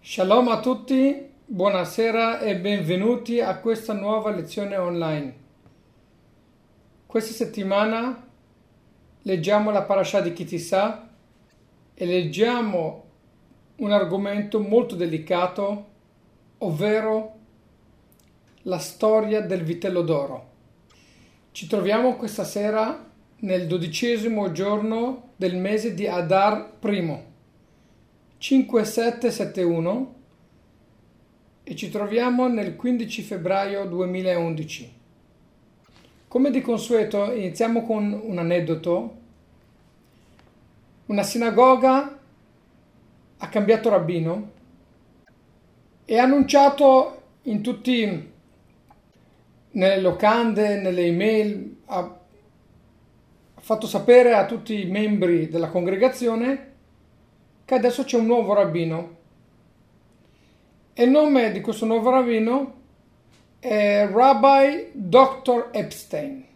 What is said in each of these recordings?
Shalom a tutti, buonasera e benvenuti a questa nuova lezione online. Questa settimana leggiamo la parasha di Kitissa e leggiamo un argomento molto delicato, ovvero la storia del vitello d'oro. Ci troviamo questa sera nel dodicesimo giorno del mese di Adar I 5771 e ci troviamo nel 15 febbraio 2011. Come di consueto iniziamo con un aneddoto. Una sinagoga ha cambiato rabbino e ha annunciato in tutti nelle locande, nelle email, ha fatto sapere a tutti i membri della congregazione che adesso c'è un nuovo rabbino. E il nome di questo nuovo rabbino è Rabbi Dr. Epstein.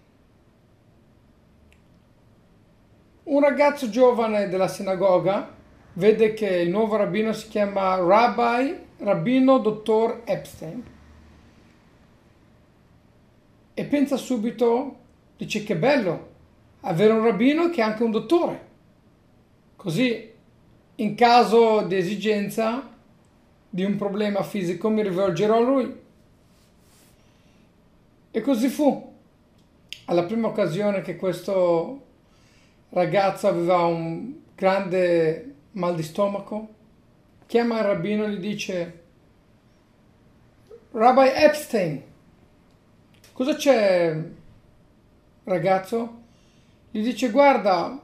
Un ragazzo giovane della sinagoga vede che il nuovo rabbino si chiama Rabbi Rabbino Dottor Epstein e pensa subito, dice che bello avere un rabbino che è anche un dottore. Così in caso di esigenza di un problema fisico mi rivolgerò a lui. E così fu. Alla prima occasione che questo ragazzo aveva un grande mal di stomaco, chiama il rabbino e gli dice Rabbi Epstein, cosa c'è ragazzo? Gli dice guarda,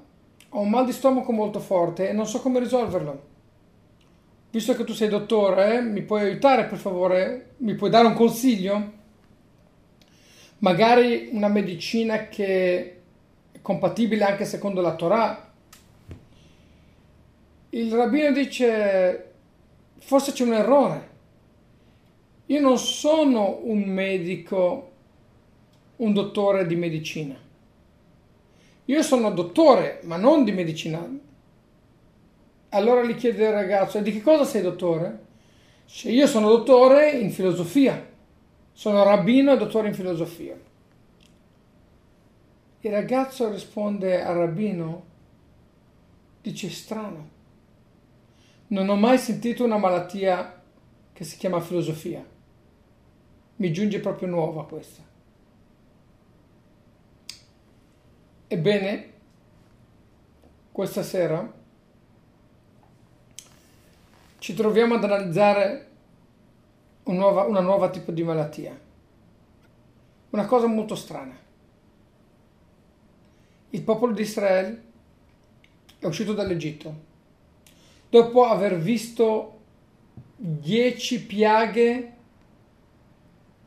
ho un mal di stomaco molto forte e non so come risolverlo. Visto che tu sei dottore, mi puoi aiutare per favore? Mi puoi dare un consiglio? Magari una medicina che è compatibile anche secondo la Torah? Il rabbino dice, forse c'è un errore. Io non sono un medico, un dottore di medicina io sono dottore, ma non di medicina. Allora gli chiede il ragazzo, e di che cosa sei dottore? Dice, io sono dottore in filosofia. Sono rabbino e dottore in filosofia. Il ragazzo risponde al rabbino, dice strano. Non ho mai sentito una malattia che si chiama filosofia. Mi giunge proprio nuova questa. Ebbene, questa sera ci troviamo ad analizzare un nuova, una nuova tipo di malattia. Una cosa molto strana. Il popolo di Israele è uscito dall'Egitto dopo aver visto dieci piaghe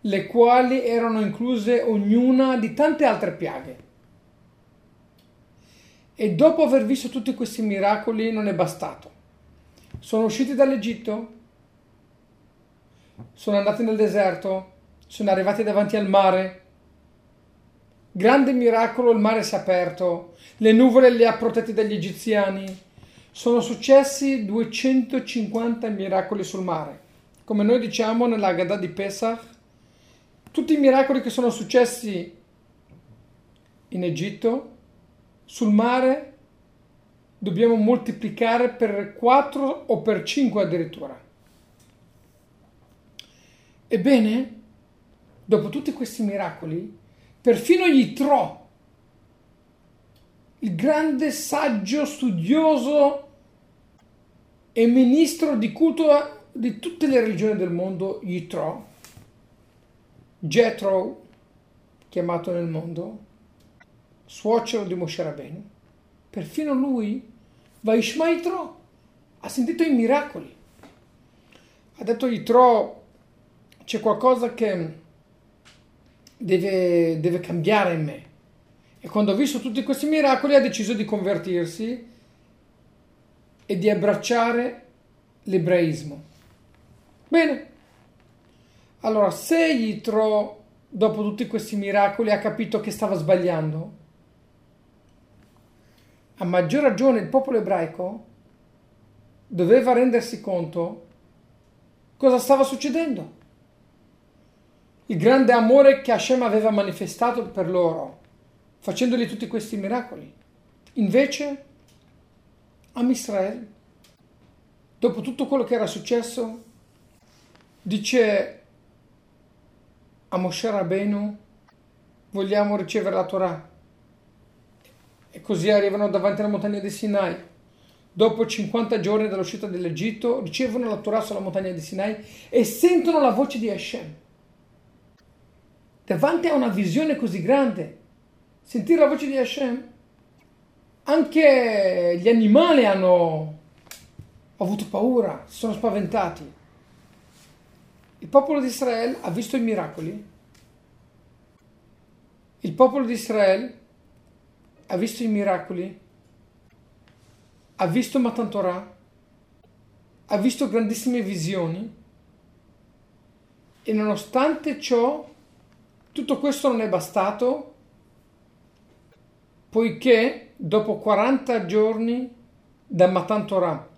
le quali erano incluse ognuna di tante altre piaghe. E dopo aver visto tutti questi miracoli non è bastato. Sono usciti dall'Egitto, sono andati nel deserto, sono arrivati davanti al mare. Grande miracolo, il mare si è aperto, le nuvole le ha protette dagli egiziani. Sono successi 250 miracoli sul mare. Come noi diciamo nella Gadà di Pesach, tutti i miracoli che sono successi in Egitto sul mare dobbiamo moltiplicare per 4 o per 5 addirittura. Ebbene, dopo tutti questi miracoli, perfino Yitro, il grande saggio, studioso e ministro di culto di tutte le religioni del mondo, Yitro, Jethro, chiamato nel mondo, suocero di Moshe Rabbeinu, perfino lui, Vaishma Yitro, ha sentito i miracoli. Ha detto Yitro, c'è qualcosa che deve, deve cambiare in me. E quando ha visto tutti questi miracoli ha deciso di convertirsi e di abbracciare l'ebraismo. Bene, allora se Yitro, dopo tutti questi miracoli, ha capito che stava sbagliando, a maggior ragione il popolo ebraico doveva rendersi conto cosa stava succedendo. Il grande amore che Hashem aveva manifestato per loro, facendogli tutti questi miracoli. Invece, a Israel, dopo tutto quello che era successo, dice a Moshe Rabbeinu, vogliamo ricevere la Torah. E così arrivano davanti alla montagna di Sinai. Dopo 50 giorni dall'uscita dall'Egitto, ricevono la Torah sulla montagna di Sinai e sentono la voce di Hashem. Davanti a una visione così grande, sentire la voce di Hashem, anche gli animali hanno avuto paura, si sono spaventati. Il popolo di Israele ha visto i miracoli. Il popolo di Israele ha visto i miracoli, ha visto Matan Torah, ha visto grandissime visioni? E nonostante ciò tutto questo non è bastato poiché dopo 40 giorni da Matan Torah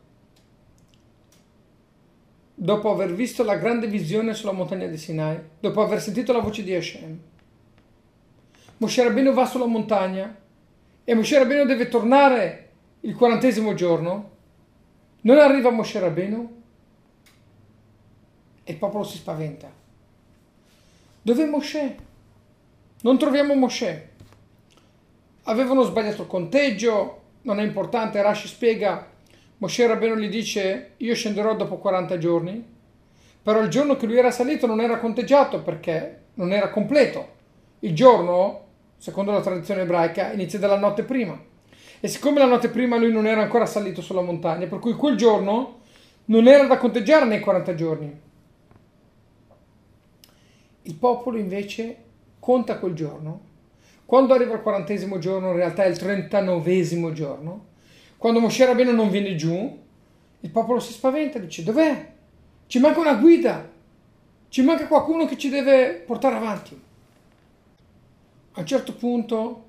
dopo aver visto la grande visione sulla montagna di Sinai, dopo aver sentito la voce di Hashem, Moshe Rabbeinu va sulla montagna e Moshe Rabbeinu deve tornare il quarantesimo giorno, non arriva Moshe Rabbeinu e il popolo si spaventa. Dov'è Moshe? Non troviamo Moshe. Avevano sbagliato il conteggio, non è importante, Rashi spiega Moshe Rabbeinu gli dice io scenderò dopo 40 giorni, però il giorno che lui era salito non era conteggiato perché non era completo. Il giorno, secondo la tradizione ebraica, inizia dalla notte prima. E siccome la notte prima lui non era ancora salito sulla montagna, per cui quel giorno non era da conteggiare nei 40 giorni. Il popolo invece conta quel giorno. Quando arriva il quarantesimo giorno, in realtà è il trentanovesimo giorno, quando Moshe Rabbeinu non viene giù, il popolo si spaventa, dice dov'è? Ci manca una guida, ci manca qualcuno che ci deve portare avanti. A un certo punto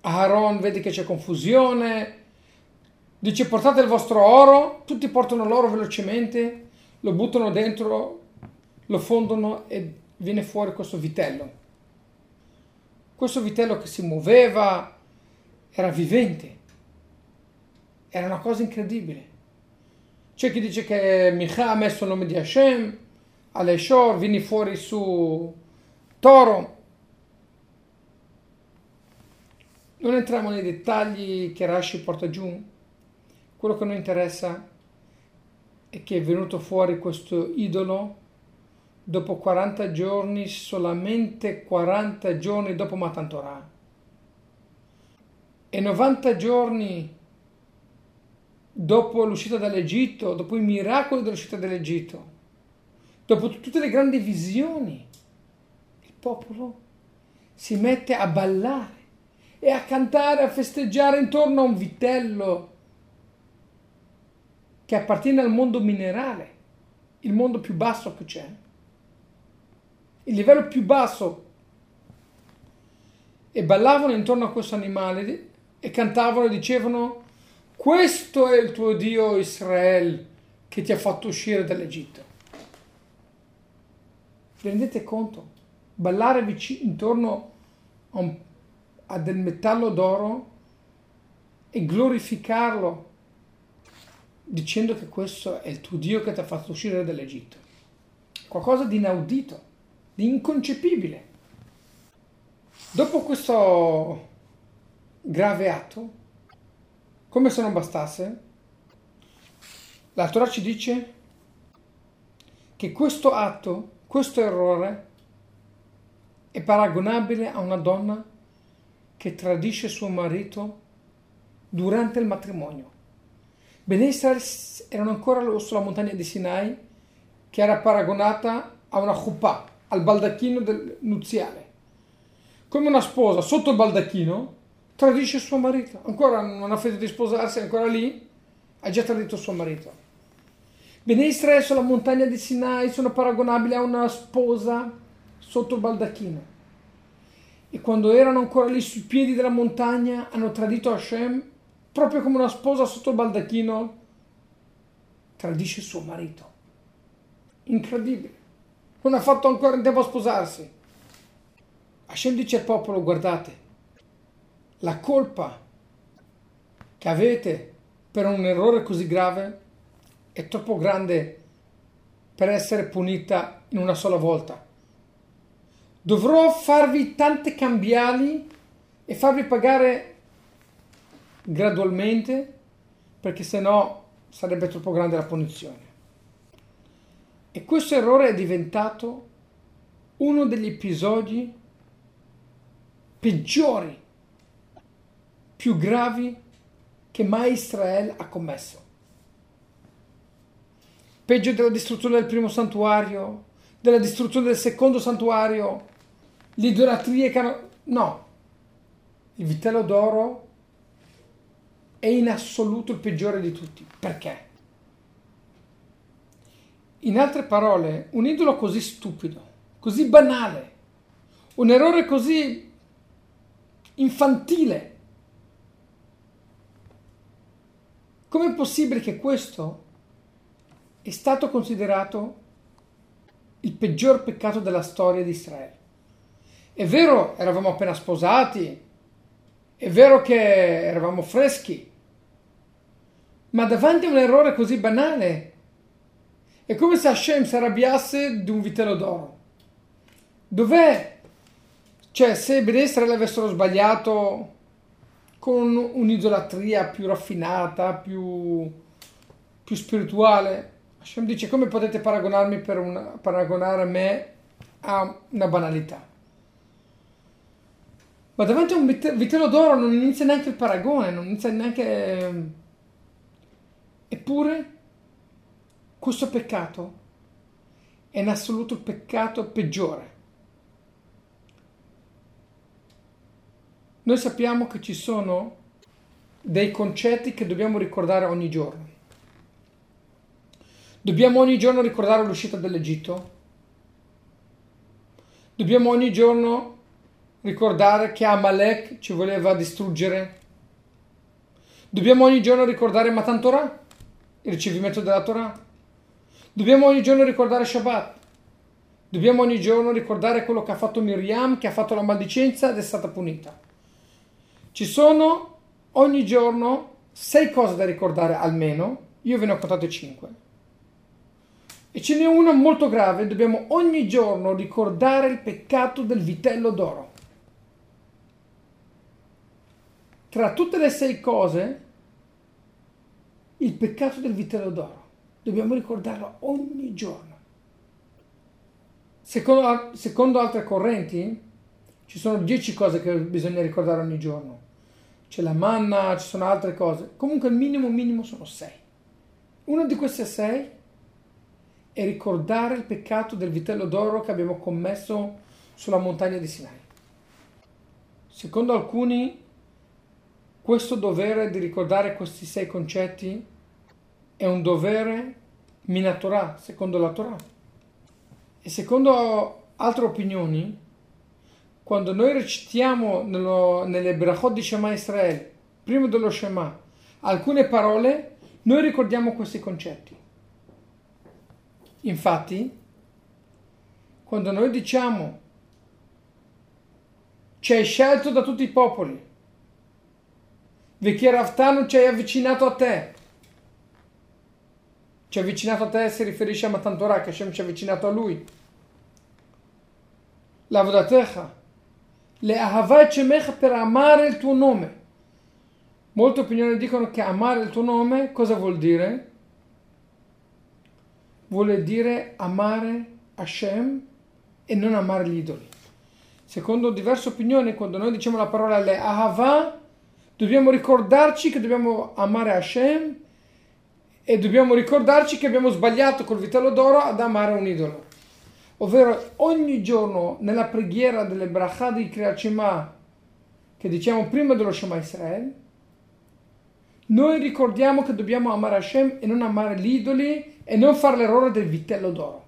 Aaron vede che c'è confusione, dice portate il vostro oro, tutti portano l'oro velocemente, lo buttano dentro, lo fondono e viene fuori questo vitello. Questo vitello che si muoveva, era vivente. Era una cosa incredibile. C'è chi dice che Micha ha messo il nome di Hashem, Aleshor, vieni fuori su Toro. Non entriamo nei dettagli che Rashi porta giù. Quello che noi interessa è che è venuto fuori questo idolo dopo 40 giorni, solamente 40 giorni dopo Matan Torah e 90 giorni dopo l'uscita dall'Egitto, dopo i miracoli dell'uscita dall'Egitto, dopo tutte le grandi visioni, popolo si mette a ballare e a cantare, a festeggiare intorno a un vitello che appartiene al mondo minerale, il mondo più basso che c'è, il livello più basso. E ballavano intorno a questo animale e cantavano e dicevano questo è il tuo Dio Israele che ti ha fatto uscire dall'Egitto. Vi rendete conto? Ballare vicino, intorno a, un, a del metallo d'oro e glorificarlo dicendo che questo è il tuo Dio che ti ha fatto uscire dall'Egitto. Qualcosa di inaudito, di inconcepibile. Dopo questo grave atto? Come se non bastasse, la Torah ci dice che questo atto, questo errore, è paragonabile a una donna che tradisce suo marito durante il matrimonio. Bene Israel erano ancora sulla montagna di Sinai, che era paragonata a una chuppah, al baldacchino del nuziale. Come una sposa sotto il baldacchino tradisce suo marito, ancora non ha finito di sposarsi, è ancora lì, ha già tradito suo marito. Bene Israele sulla montagna di Sinai sono paragonabili a una sposa sotto il baldacchino. E quando erano ancora lì sui piedi della montagna hanno tradito Hashem proprio come una sposa sotto il baldacchino tradisce suo marito. Incredibile. Non ha fatto ancora in tempo a sposarsi. Hashem dice al popolo, guardate, la colpa che avete per un errore così grave è troppo grande per essere punita in una sola volta. Dovrò farvi tante cambiali e farvi pagare gradualmente perché se no sarebbe troppo grande la punizione. E questo errore è diventato uno degli episodi peggiori, più gravi che mai Israele ha commesso. Peggio della distruzione del primo santuario, della distruzione del secondo santuario, l'idolatria che hanno... No, il vitello d'oro è in assoluto il peggiore di tutti. Perché? In altre parole, un idolo così stupido, così banale, un errore così infantile, com'è possibile che questo è stato considerato il peggior peccato della storia di Israele? È vero, eravamo appena sposati, è vero che eravamo freschi, ma davanti a un errore così banale è come se Hashem si arrabbiasse di un vitello d'oro. Dov'è? Cioè, se Ben Israele avessero sbagliato con un'idolatria più raffinata, più, più spirituale, Hashem dice come potete paragonarmi per una, paragonare me a una banalità. Ma davanti a un vitello d'oro non inizia neanche il paragone, non inizia neanche... Eppure questo peccato è in assoluto il peccato peggiore. Noi sappiamo che ci sono dei concetti che dobbiamo ricordare ogni giorno. Dobbiamo ogni giorno ricordare l'uscita dall'Egitto. Dobbiamo ogni giorno ricordare che Amalek ci voleva distruggere. Dobbiamo ogni giorno ricordare Matan Torah, il ricevimento della Torah. Dobbiamo ogni giorno ricordare Shabbat. Dobbiamo ogni giorno ricordare quello che ha fatto Miriam, che ha fatto la maldicenza ed è stata punita. Ci sono ogni giorno sei cose da ricordare almeno, io ve ne ho contate cinque. E ce n'è una molto grave, dobbiamo ogni giorno ricordare il peccato del vitello d'oro. Tra tutte le sei cose, il peccato del vitello d'oro. Dobbiamo ricordarlo ogni giorno. Secondo, secondo altre correnti, ci sono dieci cose che bisogna ricordare ogni giorno. C'è la manna, ci sono altre cose. Comunque il minimo minimo sono sei. Una di queste sei è ricordare il peccato del vitello d'oro che abbiamo commesso sulla montagna di Sinai. Secondo alcuni, questo dovere di ricordare questi sei concetti è un dovere minatorà, secondo la Torah. E secondo altre opinioni, quando noi recitiamo nello, nelle brachot di Shema Israel, prima dello Shema, alcune parole, noi ricordiamo questi concetti. Infatti, quando noi diciamo ci hai scelto da tutti i popoli, Vechiraftano ci hai avvicinato a te, ci ha avvicinato a te si riferisce a Matan Torah, che Hashem ci ha avvicinato a lui. L'avodatecha, le ahavai cemecha per amare il tuo nome. Molte opinioni dicono che amare il tuo nome cosa vuol dire? Vuole dire amare Hashem e non amare gli idoli. Secondo diverse opinioni, quando noi diciamo la parola le ahava, dobbiamo ricordarci che dobbiamo amare Hashem e dobbiamo ricordarci che abbiamo sbagliato col vitello d'oro ad amare un idolo. Ovvero ogni giorno nella preghiera delle brachà di Kriyat Shema che diciamo prima dello Shema Israel, noi ricordiamo che dobbiamo amare Hashem e non amare gli idoli e non fare l'errore del vitello d'oro.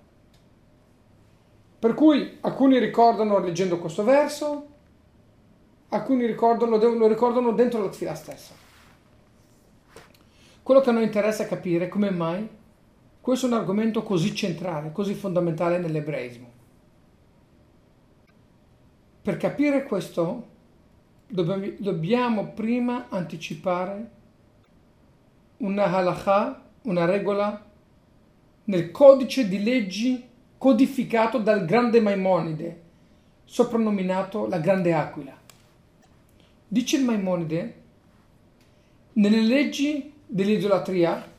Per cui alcuni ricordano leggendo questo verso, alcuni ricordano, lo ricordano dentro la tfila stessa. Quello che a noi interessa capire è come mai questo è un argomento così centrale, così fondamentale nell'ebraismo. Per capire questo dobbiamo prima anticipare una halakha, una regola nel codice di leggi codificato dal grande Maimonide, soprannominato la grande aquila. Dice il Maimonide, nelle leggi dell'idolatria,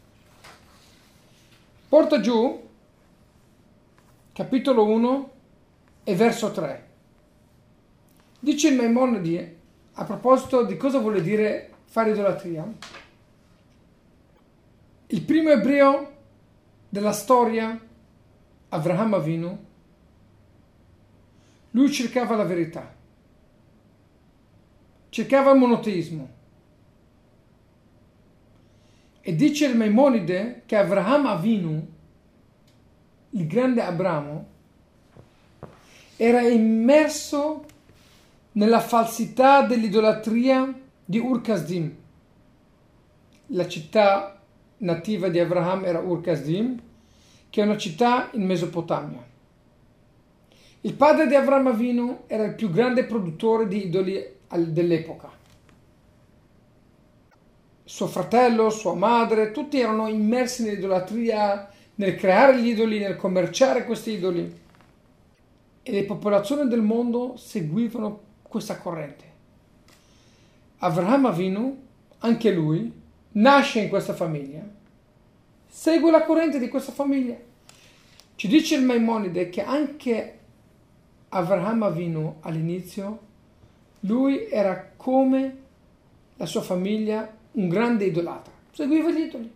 porta giù capitolo 1 e verso 3. Dice il Maimonide a proposito di cosa vuole dire fare idolatria. Il primo ebreo della storia, Avraham Avinu, lui cercava la verità, cercava il monoteismo. E dice il Maimonide che Avraham Avinu, il grande Abramo, era immerso nella falsità dell'idolatria di Ur-Kasdim. La città nativa di Abraham era Ur-Kasdim, che è una città in Mesopotamia. Il padre di Avraham Avinu era il più grande produttore di idoli dell'epoca. Suo fratello, sua madre, tutti erano immersi nell'idolatria, nel creare gli idoli, nel commerciare questi idoli. E le popolazioni del mondo seguivano questa corrente. Avraham Avinu, anche lui, nasce in questa famiglia, segue la corrente di questa famiglia. Ci dice il Maimonide che anche Avraham Avinu all'inizio, lui era come la sua famiglia un grande idolatra, seguiva gli idoli.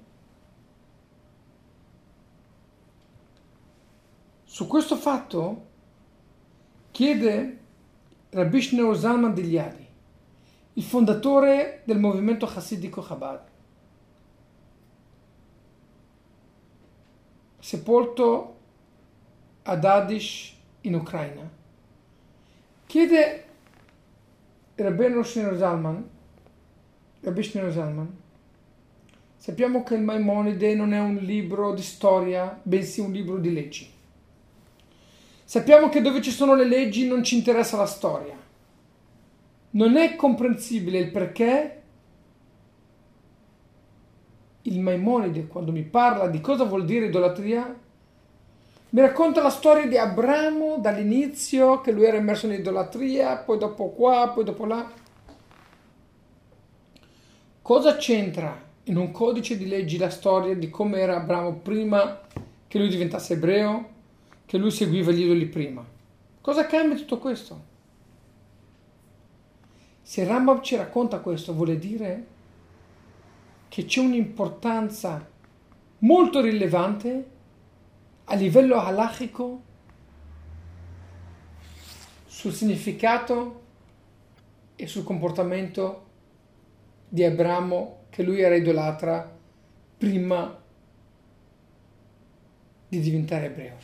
Su questo fatto chiede Rabbi Shneur Zalman Digliadi, il fondatore del movimento chassidico Chabad, sepolto ad Adish in Ucraina, chiede Rabbi Shneur Zalman, Rabbi Shneur Zalman, sappiamo che il Maimonide non è un libro di storia, bensì un libro di leggi. Sappiamo che dove ci sono le leggi non ci interessa la storia. Non è comprensibile il perché il Maimonide, quando mi parla di cosa vuol dire idolatria, mi racconta la storia di Abramo dall'inizio, che lui era immerso in idolatria, poi dopo qua, poi dopo là. Cosa c'entra in un codice di leggi la storia di come era Abramo prima che lui diventasse ebreo? che lui seguiva gli idoli prima. Cosa cambia tutto questo? Se Rambam ci racconta questo, vuole dire che c'è un'importanza molto rilevante a livello halachico sul significato e sul comportamento di Abramo che lui era idolatra prima di diventare ebreo.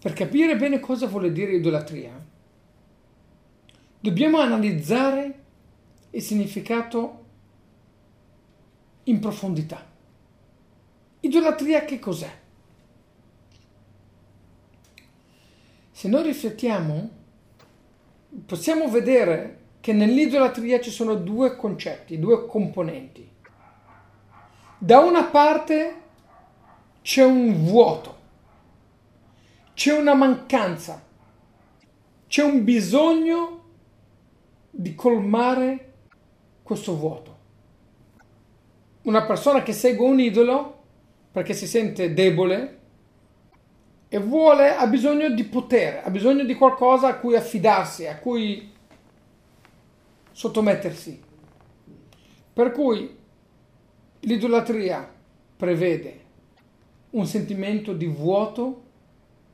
Per capire bene cosa vuole dire idolatria, dobbiamo analizzare il significato in profondità. Idolatria che cos'è? Se noi riflettiamo, possiamo vedere che nell'idolatria ci sono due concetti, due componenti. Da una parte c'è un vuoto, c'è una mancanza, c'è un bisogno di colmare questo vuoto. Una persona che segue un idolo perché si sente debole e vuole, ha bisogno di potere, ha bisogno di qualcosa a cui affidarsi, a cui sottomettersi. Per cui l'idolatria prevede un sentimento di vuoto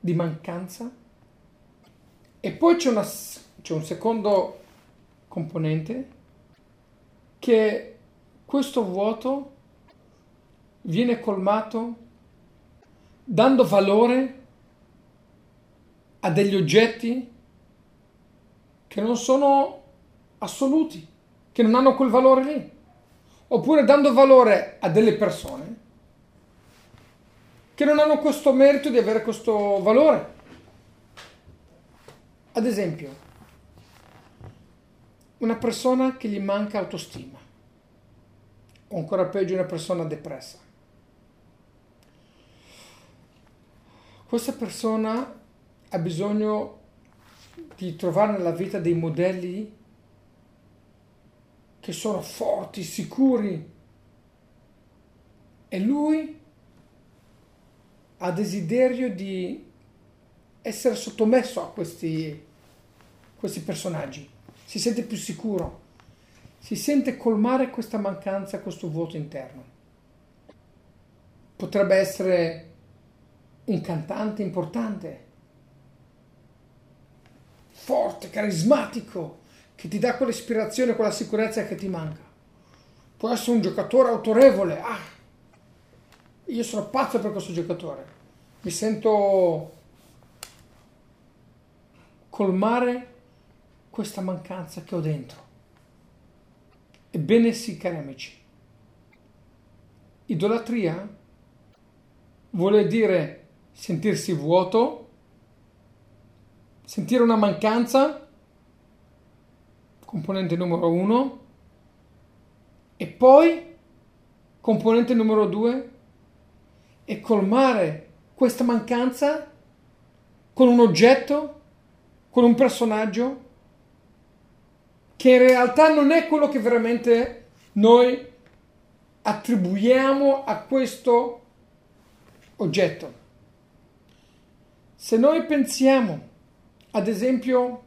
di mancanza. E poi c'è, una, c'è un secondo componente che questo vuoto viene colmato dando valore a degli oggetti che non sono assoluti, che non hanno quel valore lì, oppure dando valore a delle persone che non hanno questo merito di avere questo valore. Ad esempio, una persona che gli manca autostima, o ancora peggio una persona depressa. Questa persona ha bisogno di trovare nella vita dei modelli che sono forti, sicuri. E lui ha desiderio di essere sottomesso a questi, questi personaggi, si sente più sicuro, si sente colmare questa mancanza, questo vuoto interno. Potrebbe essere un cantante importante, forte, carismatico, che ti dà quell'ispirazione, quella sicurezza che ti manca. Può essere un giocatore autorevole. Ah, io sono pazzo per questo giocatore. Mi sento colmare questa mancanza che ho dentro. Ebbene sì, cari amici. Idolatria vuole dire sentirsi vuoto, sentire una mancanza, componente numero uno, e poi componente numero due, e colmare questa mancanza con un oggetto con un personaggio che in realtà non è quello che veramente noi attribuiamo a questo oggetto. Se noi pensiamo, ad esempio,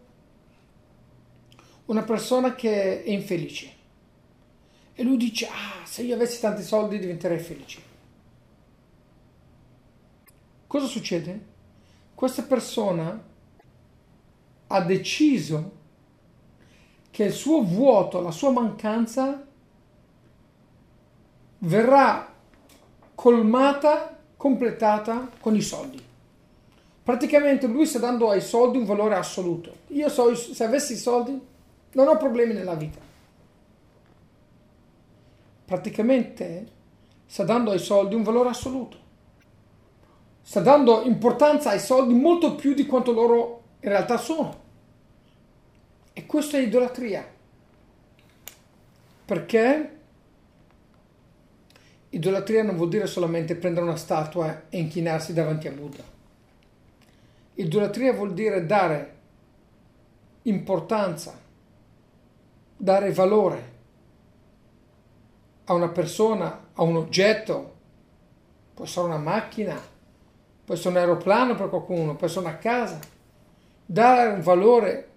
una persona che è infelice e lui dice, ah, se io avessi tanti soldi diventerei felice. Cosa succede? Questa persona ha deciso che il suo vuoto, la sua mancanza verrà colmata, completata con i soldi. Praticamente lui sta dando ai soldi un valore assoluto. Io so, se avessi i soldi non ho problemi nella vita. Praticamente sta dando ai soldi un valore assoluto. Sta dando importanza ai soldi molto più di quanto loro in realtà sono. E questa è idolatria. Perché idolatria non vuol dire solamente prendere una statua e inchinarsi davanti a Buddha. Idolatria vuol dire dare importanza, dare valore a una persona, a un oggetto, può essere una macchina, può essere un aeroplano per qualcuno, può essere una casa dare un valore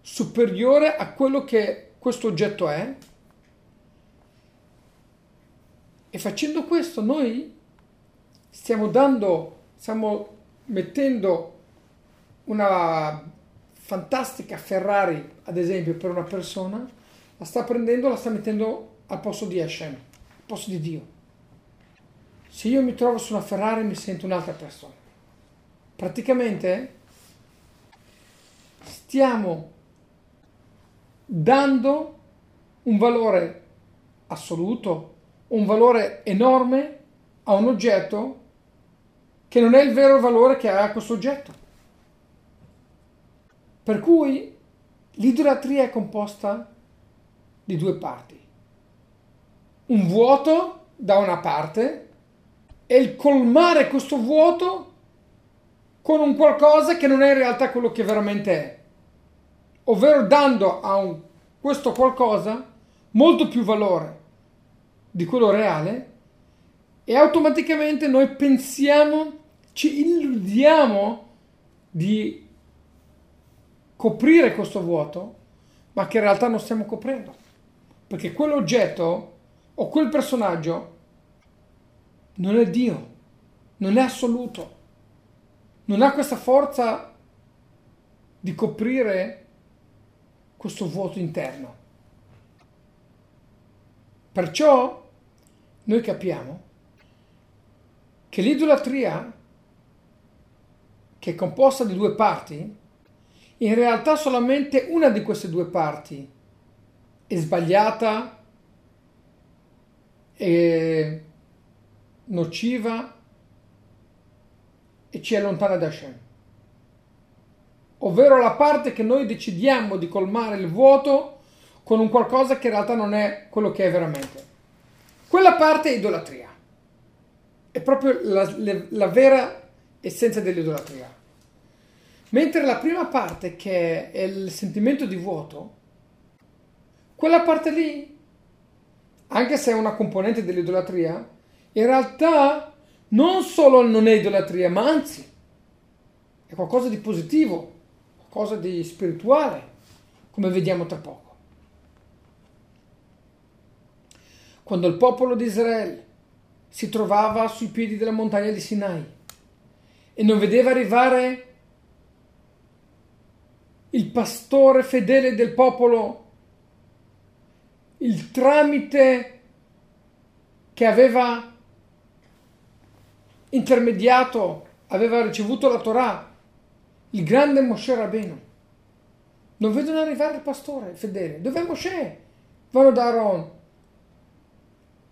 superiore a quello che questo oggetto è. E facendo questo noi stiamo dando, stiamo mettendo una fantastica Ferrari, ad esempio, per una persona, la sta prendendo, la sta mettendo al posto di Hashem, al posto di Dio. Se io mi trovo su una Ferrari mi sento un'altra persona praticamente stiamo dando un valore assoluto, un valore enorme a un oggetto che non è il vero valore che ha questo oggetto. Per cui l'idolatria è composta di due parti. Un vuoto da una parte e il colmare questo vuoto con un qualcosa che non è in realtà quello che veramente è, ovvero dando a un, questo qualcosa molto più valore di quello reale e automaticamente noi pensiamo, ci illudiamo di coprire questo vuoto, ma che in realtà non stiamo coprendo, perché quell'oggetto o quel personaggio non è Dio, non è assoluto non ha questa forza di coprire questo vuoto interno. Perciò noi capiamo che l'idolatria, che è composta di due parti, in realtà solamente una di queste due parti è sbagliata e nociva e ci allontana da Hashem. Ovvero la parte che noi decidiamo di colmare il vuoto con un qualcosa che in realtà non è quello che è veramente. Quella parte è idolatria. È proprio la, la, la vera essenza dell'idolatria. Mentre la prima parte, che è il sentimento di vuoto, quella parte lì, anche se è una componente dell'idolatria, in realtà non solo non è idolatria, ma anzi è qualcosa di positivo, qualcosa di spirituale, come vediamo tra poco. Quando il popolo di Israele si trovava sui piedi della montagna di Sinai e non vedeva arrivare il pastore fedele del popolo, il tramite che aveva intermediato, aveva ricevuto la Torah, il grande Moshe Rabbeinu. Non vedono arrivare il pastore fedele. Dov'è Moshe? Vanno da Aaron.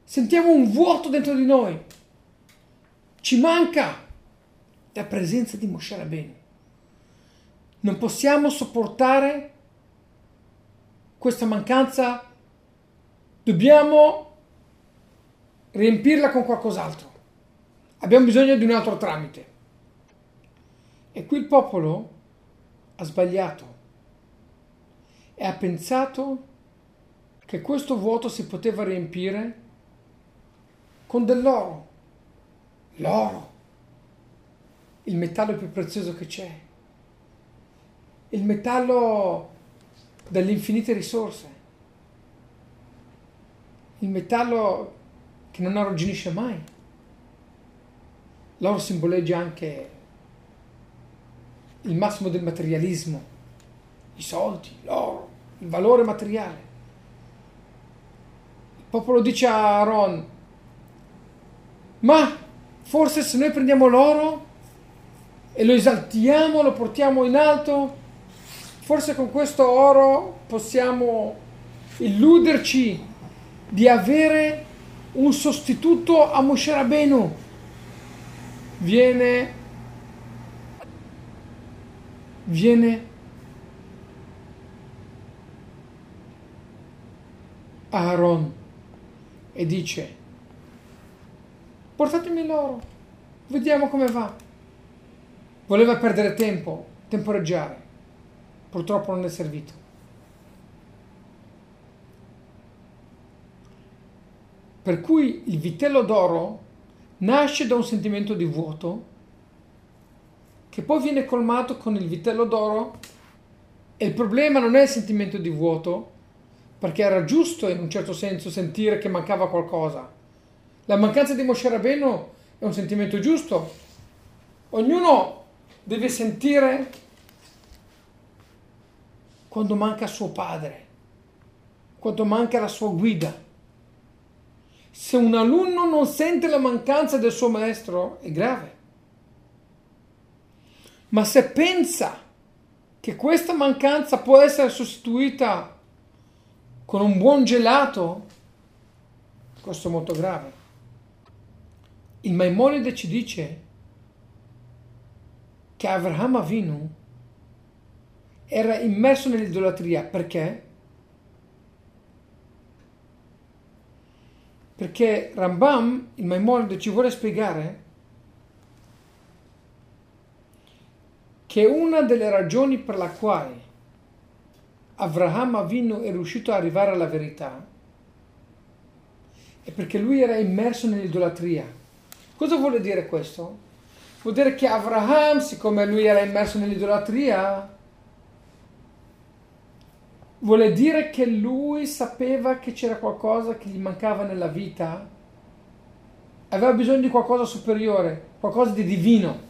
Sentiamo un vuoto dentro di noi. Ci manca la presenza di Moshe Rabbeinu. Non possiamo sopportare questa mancanza. Dobbiamo riempirla con qualcos'altro. Abbiamo bisogno di un altro tramite. E qui il popolo ha sbagliato e ha pensato che questo vuoto si poteva riempire con dell'oro. L'oro, il metallo più prezioso che c'è, il metallo delle infinite risorse, il metallo che non arrugginisce mai. L'oro simboleggia anche il massimo del materialismo, i soldi, l'oro, il valore materiale. Il popolo dice a Aaron, ma forse se noi prendiamo l'oro e lo esaltiamo, lo portiamo in alto, forse con questo oro possiamo illuderci di avere un sostituto a Moshe Rabbeinu. Viene, viene Aaron e dice portatemi l'oro, vediamo come va. Voleva perdere tempo, temporeggiare, purtroppo non è servito. Per cui il vitello d'oro nasce da un sentimento di vuoto che poi viene colmato con il vitello d'oro e il problema non è il sentimento di vuoto perché era giusto in un certo senso sentire che mancava qualcosa. La mancanza di Moshe Rabbeinu è un sentimento giusto. Ognuno deve sentire quando manca suo padre, quando manca la sua guida. Se un alunno non sente la mancanza del suo maestro è grave. Ma se pensa che questa mancanza può essere sostituita con un buon gelato, questo è molto grave. Il Maimonide ci dice che Avraham Avinu era immerso nell'idolatria perché Perché Rambam, il Maimonide, ci vuole spiegare che una delle ragioni per la quale Avraham Avinu è riuscito ad arrivare alla verità è perché lui era immerso nell'idolatria. Cosa vuole dire questo? Vuol dire che Avraham, siccome lui era immerso nell'idolatria, vuole dire che lui sapeva che c'era qualcosa che gli mancava nella vita, aveva bisogno di qualcosa superiore, qualcosa di divino.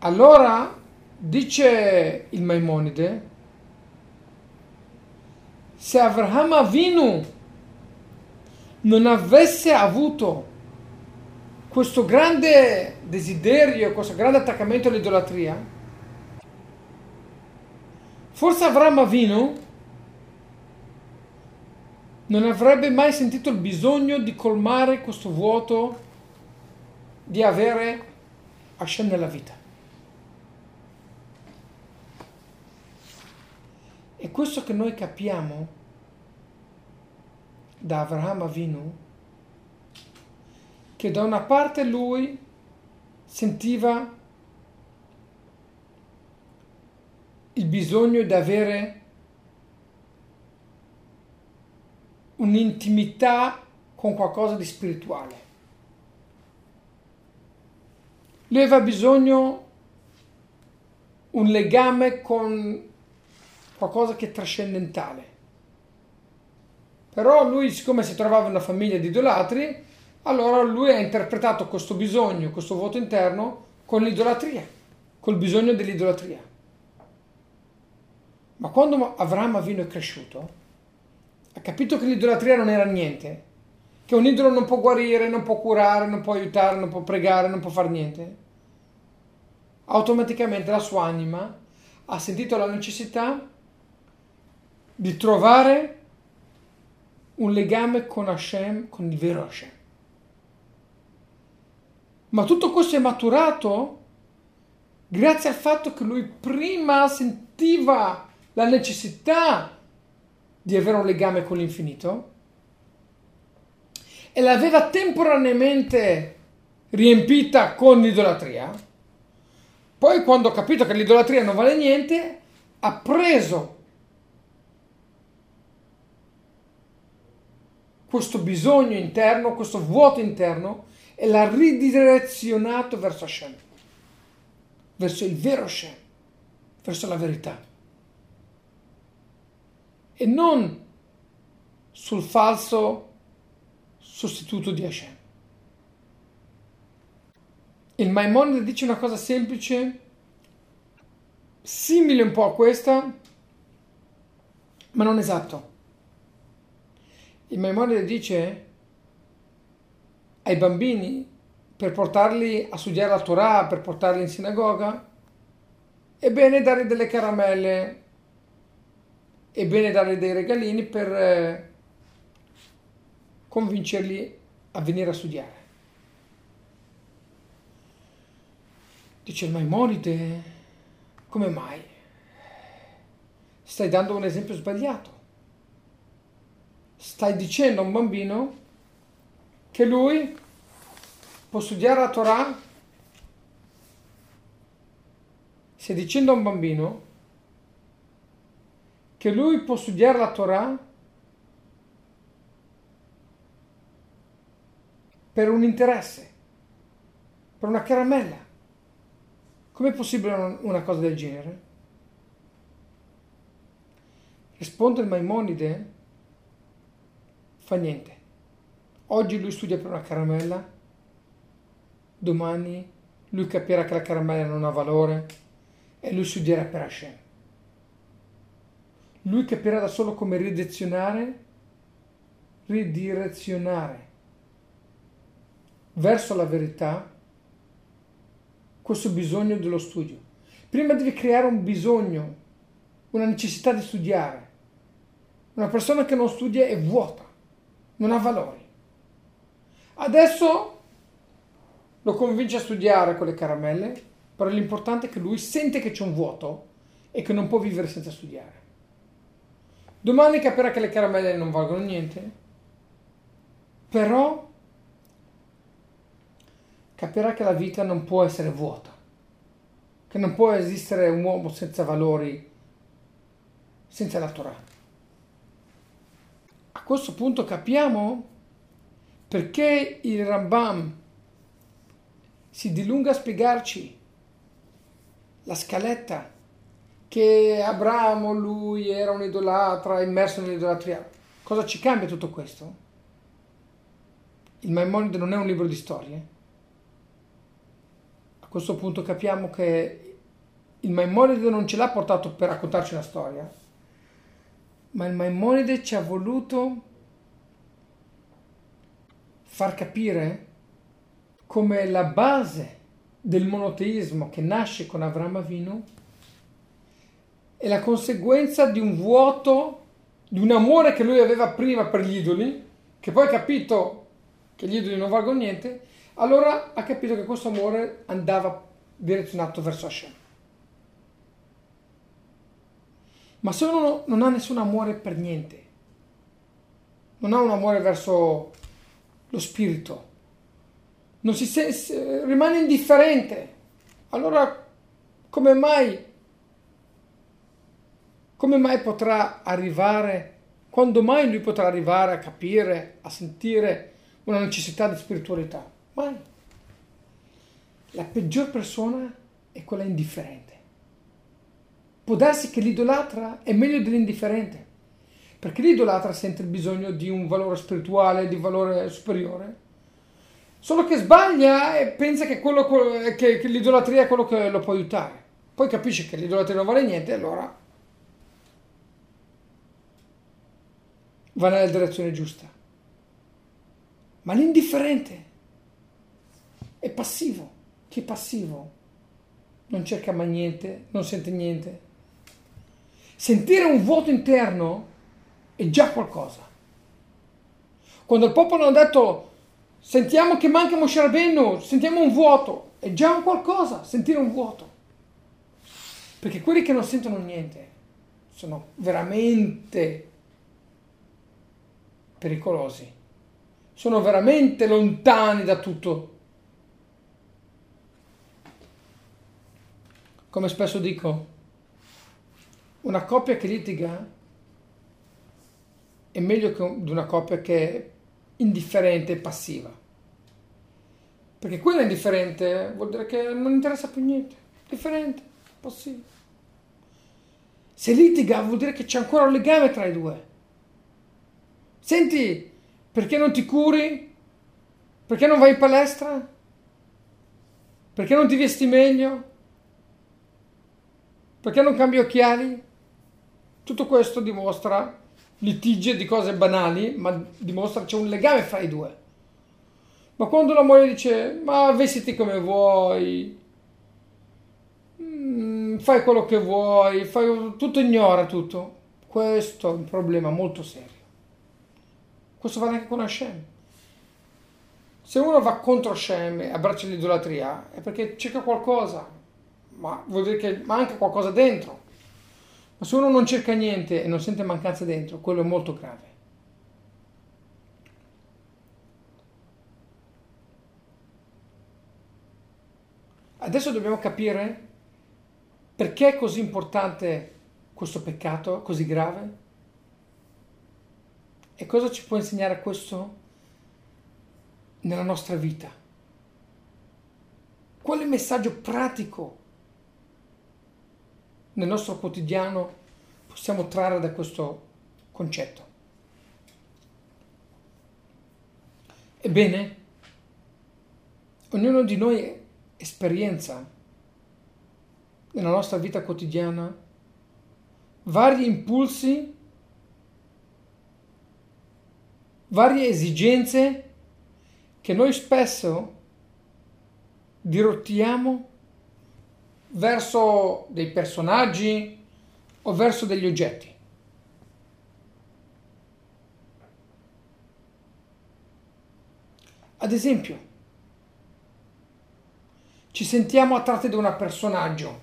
Allora dice il Maimonide, se Avraham Avinu non avesse avuto questo grande desiderio, questo grande attaccamento all'idolatria, Forse Avram Avinu non avrebbe mai sentito il bisogno di colmare questo vuoto di avere Hashem nella vita. E questo che noi capiamo da Avraham Avinu, che da una parte lui sentiva il bisogno di avere un'intimità con qualcosa di spirituale. Lui aveva bisogno un legame con qualcosa che è trascendentale. Però lui, siccome si trovava in una famiglia di idolatri, allora lui ha interpretato questo bisogno, questo vuoto interno, con l'idolatria, col bisogno dell'idolatria. Ma quando Avraham Avino è cresciuto, ha capito che l'idolatria non era niente, che un idolo non può guarire, non può curare, non può aiutare, non può pregare, non può fare niente, automaticamente la sua anima ha sentito la necessità di trovare un legame con Hashem, con il vero Hashem. Ma tutto questo è maturato grazie al fatto che lui prima sentiva la necessità di avere un legame con l'infinito e l'aveva temporaneamente riempita con l'idolatria. Poi quando ha capito che l'idolatria non vale niente, ha preso questo bisogno interno, questo vuoto interno e l'ha ridirezionato verso Hashem, verso il vero Hashem, verso la verità e non sul falso sostituto di Hashem. Il Maimonide dice una cosa semplice, simile un po' a questa, ma non esatto. Il Maimonide dice ai bambini, per portarli a studiare la Torah, per portarli in sinagoga, è bene dare delle caramelle è bene dare dei regalini per eh, convincerli a venire a studiare. Dice il Maimonide, come mai? Stai dando un esempio sbagliato. Stai dicendo a un bambino che lui può studiare la Torah? Stai dicendo a un bambino che lui può studiare la Torah per un interesse, per una caramella. Com'è possibile una cosa del genere? Risponde il Maimonide, fa niente. Oggi lui studia per una caramella, domani lui capirà che la caramella non ha valore e lui studierà per Hashem lui capirà da solo come ridirezionare, ridirezionare verso la verità questo bisogno dello studio. Prima devi creare un bisogno, una necessità di studiare. Una persona che non studia è vuota, non ha valori. Adesso lo convince a studiare con le caramelle, però l'importante è che lui sente che c'è un vuoto e che non può vivere senza studiare. Domani capirà che le caramelle non valgono niente, però capirà che la vita non può essere vuota, che non può esistere un uomo senza valori, senza la Torah. Questo punto capiamo perché il Rambam si dilunga a spiegarci la scaletta che Abramo, lui era un idolatra, immerso nell'idolatria. Cosa ci cambia tutto questo? Il Maimonide non è un libro di storie. A questo punto capiamo che il Maimonide non ce l'ha portato per raccontarci una storia, ma il Maimonide ci ha voluto far capire come la base del monoteismo che nasce con Avramo Avinu è la conseguenza di un vuoto di un amore che lui aveva prima per gli idoli, che poi ha capito che gli idoli non valgono niente, allora ha capito che questo amore andava direzionato verso Hashem. Ma se uno non ha nessun amore per niente, non ha un amore verso lo spirito, non si sente, rimane indifferente, allora come mai come mai potrà arrivare, quando mai lui potrà arrivare a capire, a sentire una necessità di spiritualità? Mai. La peggior persona è quella indifferente. Può darsi che l'idolatra è meglio dell'indifferente, perché l'idolatra sente il bisogno di un valore spirituale, di un valore superiore, solo che sbaglia e pensa che, quello, che, che l'idolatria è quello che lo può aiutare. Poi capisce che l'idolatria non vale niente e allora va nella direzione giusta. Ma l'indifferente è passivo. Chi è passivo non cerca mai niente, non sente niente. Sentire un vuoto interno è già qualcosa. Quando il popolo ha detto sentiamo che manca Moshe Rabbeinu, sentiamo un vuoto, è già un qualcosa, sentire un vuoto. Perché quelli che non sentono niente sono veramente pericolosi. Sono veramente lontani da tutto. Come spesso dico, una coppia che litiga è meglio di una coppia che è indifferente e passiva. Perché quella indifferente vuol dire che non interessa più niente. Differente, passiva. Se litiga vuol dire che c'è ancora un legame tra i due. Senti, perché non ti curi? Perché non vai in palestra? Perché non ti vesti meglio? Perché non cambi occhiali? Tutto questo dimostra litigio di cose banali, ma dimostra che c'è un legame fra i due. Ma quando la moglie dice, ma vestiti come vuoi, mm, fai quello che vuoi, fai, tutto ignora tutto, questo è un problema molto serio. Questo vale anche con Hashem. Se uno va contro Hashem e abbraccia l'idolatria è perché cerca qualcosa, ma vuol dire che manca qualcosa dentro. Ma se uno non cerca niente e non sente mancanza dentro, quello è molto grave. Adesso dobbiamo capire perché è così importante questo peccato, così grave. E cosa ci può insegnare questo nella nostra vita? Quale messaggio pratico nel nostro quotidiano possiamo trarre da questo concetto? Ebbene, ognuno di noi esperienza nella nostra vita quotidiana vari impulsi varie esigenze che noi spesso dirottiamo verso dei personaggi o verso degli oggetti. Ad esempio, ci sentiamo attratti da un personaggio.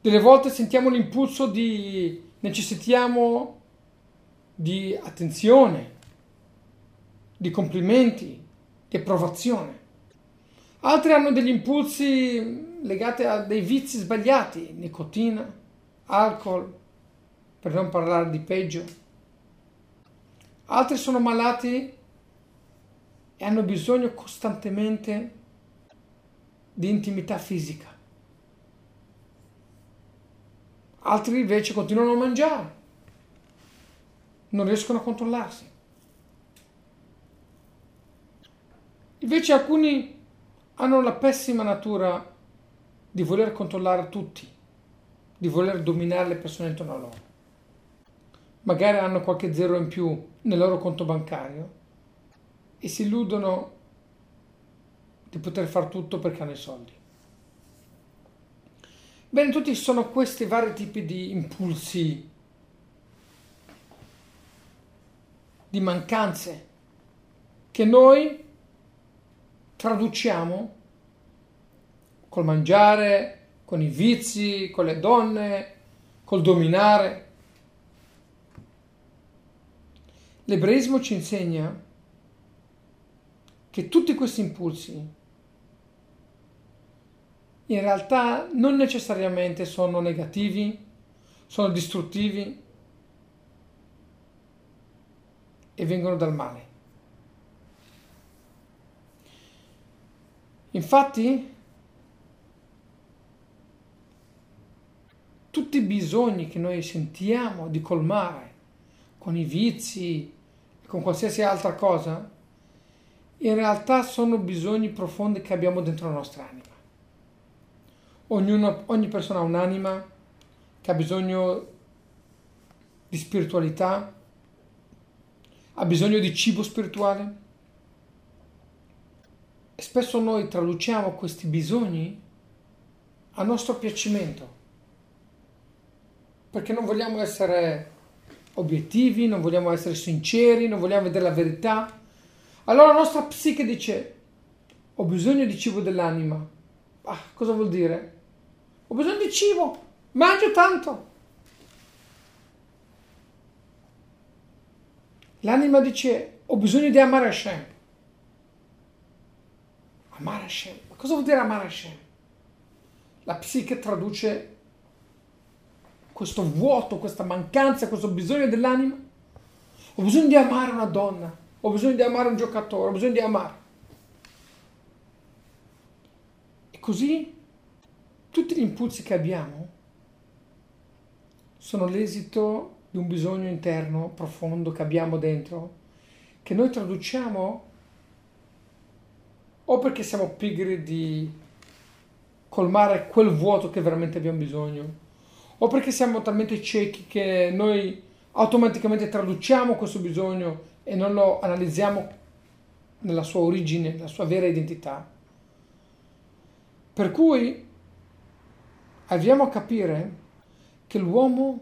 Delle volte sentiamo l'impulso di necessitiamo di attenzione, di complimenti, di approvazione. Altri hanno degli impulsi legati a dei vizi sbagliati, nicotina, alcol, per non parlare di peggio. Altri sono malati e hanno bisogno costantemente di intimità fisica. Altri invece continuano a mangiare non riescono a controllarsi. Invece alcuni hanno la pessima natura di voler controllare tutti, di voler dominare le persone intorno a loro. Magari hanno qualche zero in più nel loro conto bancario e si illudono di poter fare tutto perché hanno i soldi. Bene, tutti sono questi vari tipi di impulsi, di mancanze, che noi traduciamo col mangiare, con i vizi, con le donne, col dominare. L'ebraismo ci insegna che tutti questi impulsi in realtà non necessariamente sono negativi, sono distruttivi e vengono dal male. Infatti, tutti i bisogni che noi sentiamo di colmare con i vizi con qualsiasi altra cosa, in realtà sono bisogni profondi che abbiamo dentro la nostra anima. Ognuno, ogni persona ha un'anima che ha bisogno di spiritualità, ha bisogno di cibo spirituale. E spesso noi traduciamo questi bisogni a nostro piacimento, perché non vogliamo essere obiettivi, non vogliamo essere sinceri, non vogliamo vedere la verità. Allora la nostra psiche dice, ho bisogno di cibo dell'anima. Ah, cosa vuol dire? Ho bisogno di cibo, mangio tanto. L'anima dice, ho bisogno di amare Hashem. Amare Hashem. Ma cosa vuol dire amare Hashem? La psiche traduce questo vuoto, questa mancanza, questo bisogno dell'anima. Ho bisogno di amare una donna, ho bisogno di amare un giocatore, ho bisogno di amare. E così tutti gli impulsi che abbiamo sono l'esito di un bisogno interno profondo che abbiamo dentro, che noi traduciamo o perché siamo pigri di colmare quel vuoto che veramente abbiamo bisogno, o perché siamo talmente ciechi che noi automaticamente traduciamo questo bisogno e non lo analizziamo nella sua origine, nella sua vera identità. Per cui arriviamo a capire che l'uomo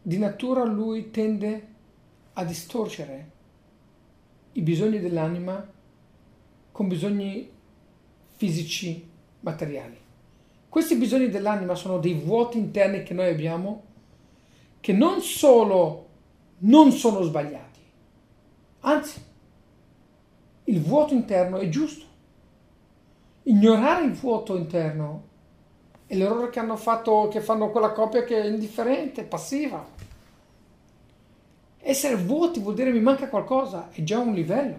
di natura lui tende a distorcere i bisogni dell'anima con bisogni fisici materiali. Questi bisogni dell'anima sono dei vuoti interni che noi abbiamo che non solo non sono sbagliati, anzi, il vuoto interno è giusto. Ignorare il vuoto interno è l'errore che hanno fatto, che fanno quella coppia che è indifferente, passiva. Essere vuoti vuol dire mi manca qualcosa, è già un livello,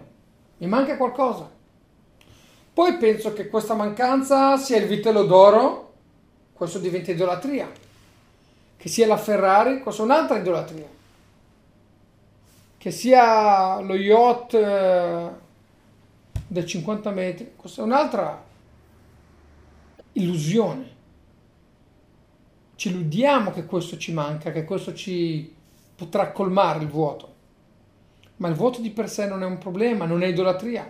mi manca qualcosa. Poi penso che questa mancanza sia il vitello d'oro, questo diventa idolatria. Che sia la Ferrari, questa è un'altra idolatria. Che sia lo yacht eh, del 50 metri, questa è un'altra illusione ci illudiamo che questo ci manca, che questo ci potrà colmare il vuoto. Ma il vuoto di per sé non è un problema, non è idolatria.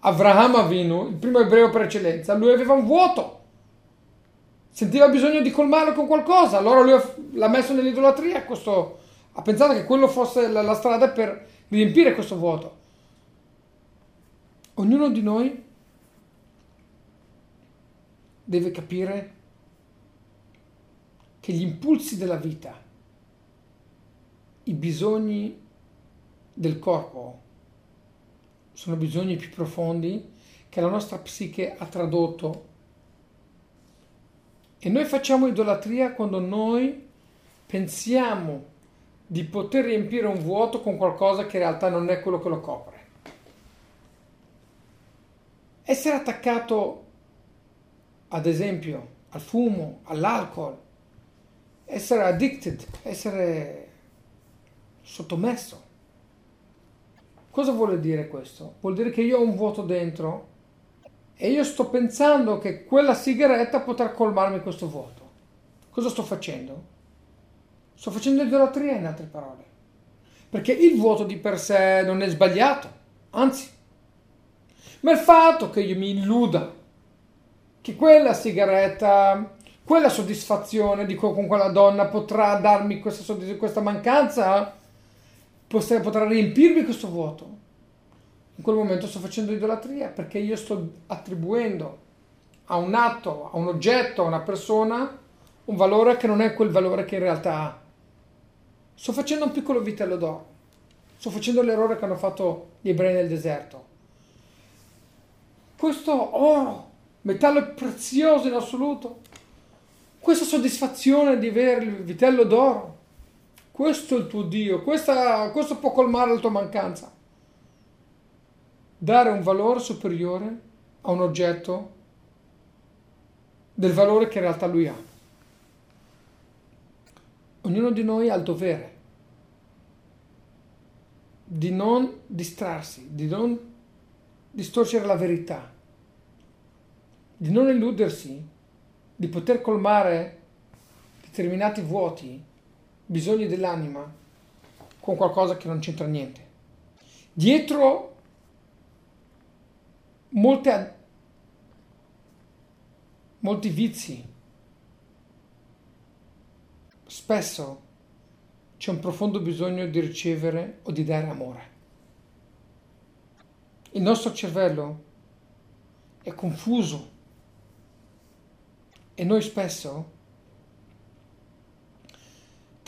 Avraham Avinu, il primo ebreo per eccellenza, lui aveva un vuoto. Sentiva bisogno di colmarlo con qualcosa, allora lui l'ha messo nell'idolatria. Questo, ha pensato che quello fosse la, la strada per riempire questo vuoto. Ognuno di noi deve capire che gli impulsi della vita, i bisogni del corpo, sono bisogni più profondi che la nostra psiche ha tradotto. E noi facciamo idolatria quando noi pensiamo di poter riempire un vuoto con qualcosa che in realtà non è quello che lo copre. Essere attaccato, ad esempio, al fumo, all'alcol, essere addicted, essere sottomesso. Cosa vuole dire questo? Vuol dire che io ho un vuoto dentro e io sto pensando che quella sigaretta potrà colmarmi questo vuoto. Cosa sto facendo? Sto facendo idolatria in altre parole. Perché il vuoto di per sé non è sbagliato, anzi. Ma il fatto che io mi illuda che quella sigaretta quella soddisfazione di con quella donna potrà darmi questa, questa mancanza, potrà, riempirmi questo vuoto. In quel momento sto facendo idolatria perché io sto attribuendo a un atto, a un oggetto, a una persona un valore che non è quel valore che in realtà ha. Sto facendo un piccolo vitello d'oro. Sto facendo l'errore che hanno fatto gli ebrei nel deserto. Questo oro, metallo prezioso in assoluto, questa soddisfazione di avere il vitello d'oro, questo è il tuo Dio, questa, questo può colmare la tua mancanza. Dare un valore superiore a un oggetto del valore che in realtà lui ha. Ognuno di noi ha il dovere di non distrarsi, di non distorcere la verità, di non illudersi, di poter colmare determinati vuoti, bisogni dell'anima con qualcosa che non c'entra niente. Dietro molte molti vizi. Spesso c'è un profondo bisogno di ricevere o di dare amore. Il nostro cervello è confuso e noi spesso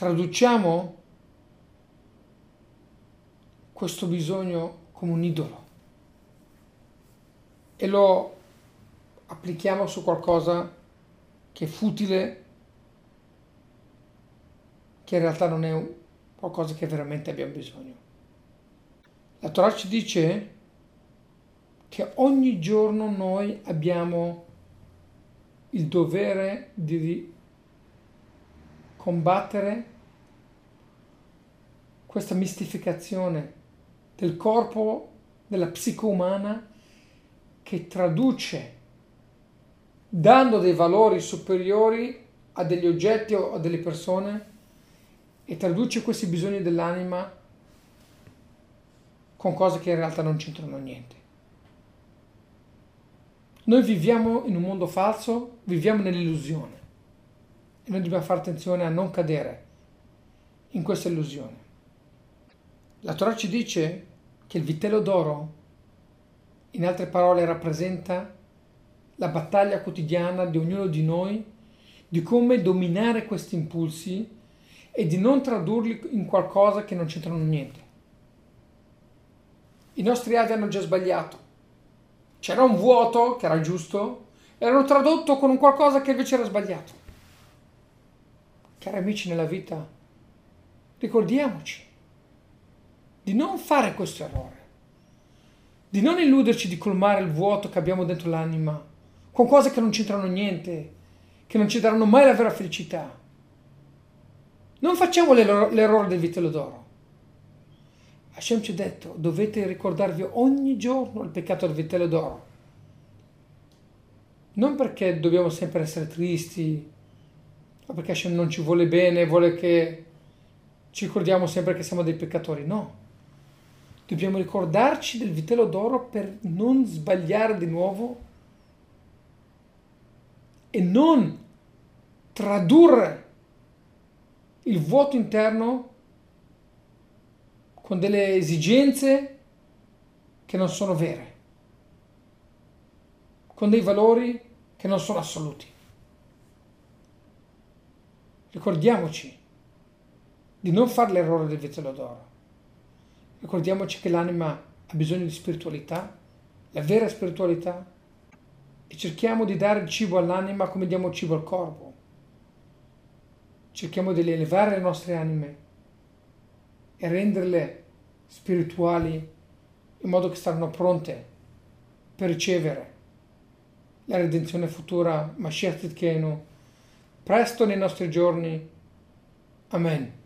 traduciamo questo bisogno come un idolo e lo applichiamo su qualcosa che è futile, che in realtà non è qualcosa che veramente abbiamo bisogno. La Torah ci dice che ogni giorno noi abbiamo il dovere di combattere questa mistificazione del corpo, della psico umana che traduce dando dei valori superiori a degli oggetti o a delle persone e traduce questi bisogni dell'anima con cose che in realtà non c'entrano niente. Noi viviamo in un mondo falso, viviamo nell'illusione noi dobbiamo fare attenzione a non cadere in questa illusione. La Torah ci dice che il vitello d'oro, in altre parole, rappresenta la battaglia quotidiana di ognuno di noi di come dominare questi impulsi e di non tradurli in qualcosa che non c'entrano niente. I nostri avi hanno già sbagliato. C'era un vuoto che era giusto e l'hanno tradotto con un qualcosa che invece era sbagliato. Cari amici nella vita, ricordiamoci di non fare questo errore, di non illuderci di colmare il vuoto che abbiamo dentro l'anima con cose che non c'entrano niente, che non ci daranno mai la vera felicità. Non facciamo l'errore del vitello d'oro. Hashem ci ha detto, dovete ricordarvi ogni giorno il peccato del vitello d'oro. Non perché dobbiamo sempre essere tristi, o perché Hashem non ci vuole bene, vuole che ci ricordiamo sempre che siamo dei peccatori, no. Dobbiamo ricordarci del vitello d'oro per non sbagliare di nuovo e non tradurre il vuoto interno con delle esigenze che non sono vere, con dei valori che non sono assoluti. Ricordiamoci di non fare l'errore del vitello d'oro. Ricordiamoci che l'anima ha bisogno di spiritualità, la vera spiritualità e cerchiamo di dare il cibo all'anima come diamo cibo al corpo. Cerchiamo di elevare le nostre anime e renderle spirituali in modo che saranno pronte per ricevere la redenzione futura, Mashiach Tzidkenu, presto nei nostri giorni. Amen.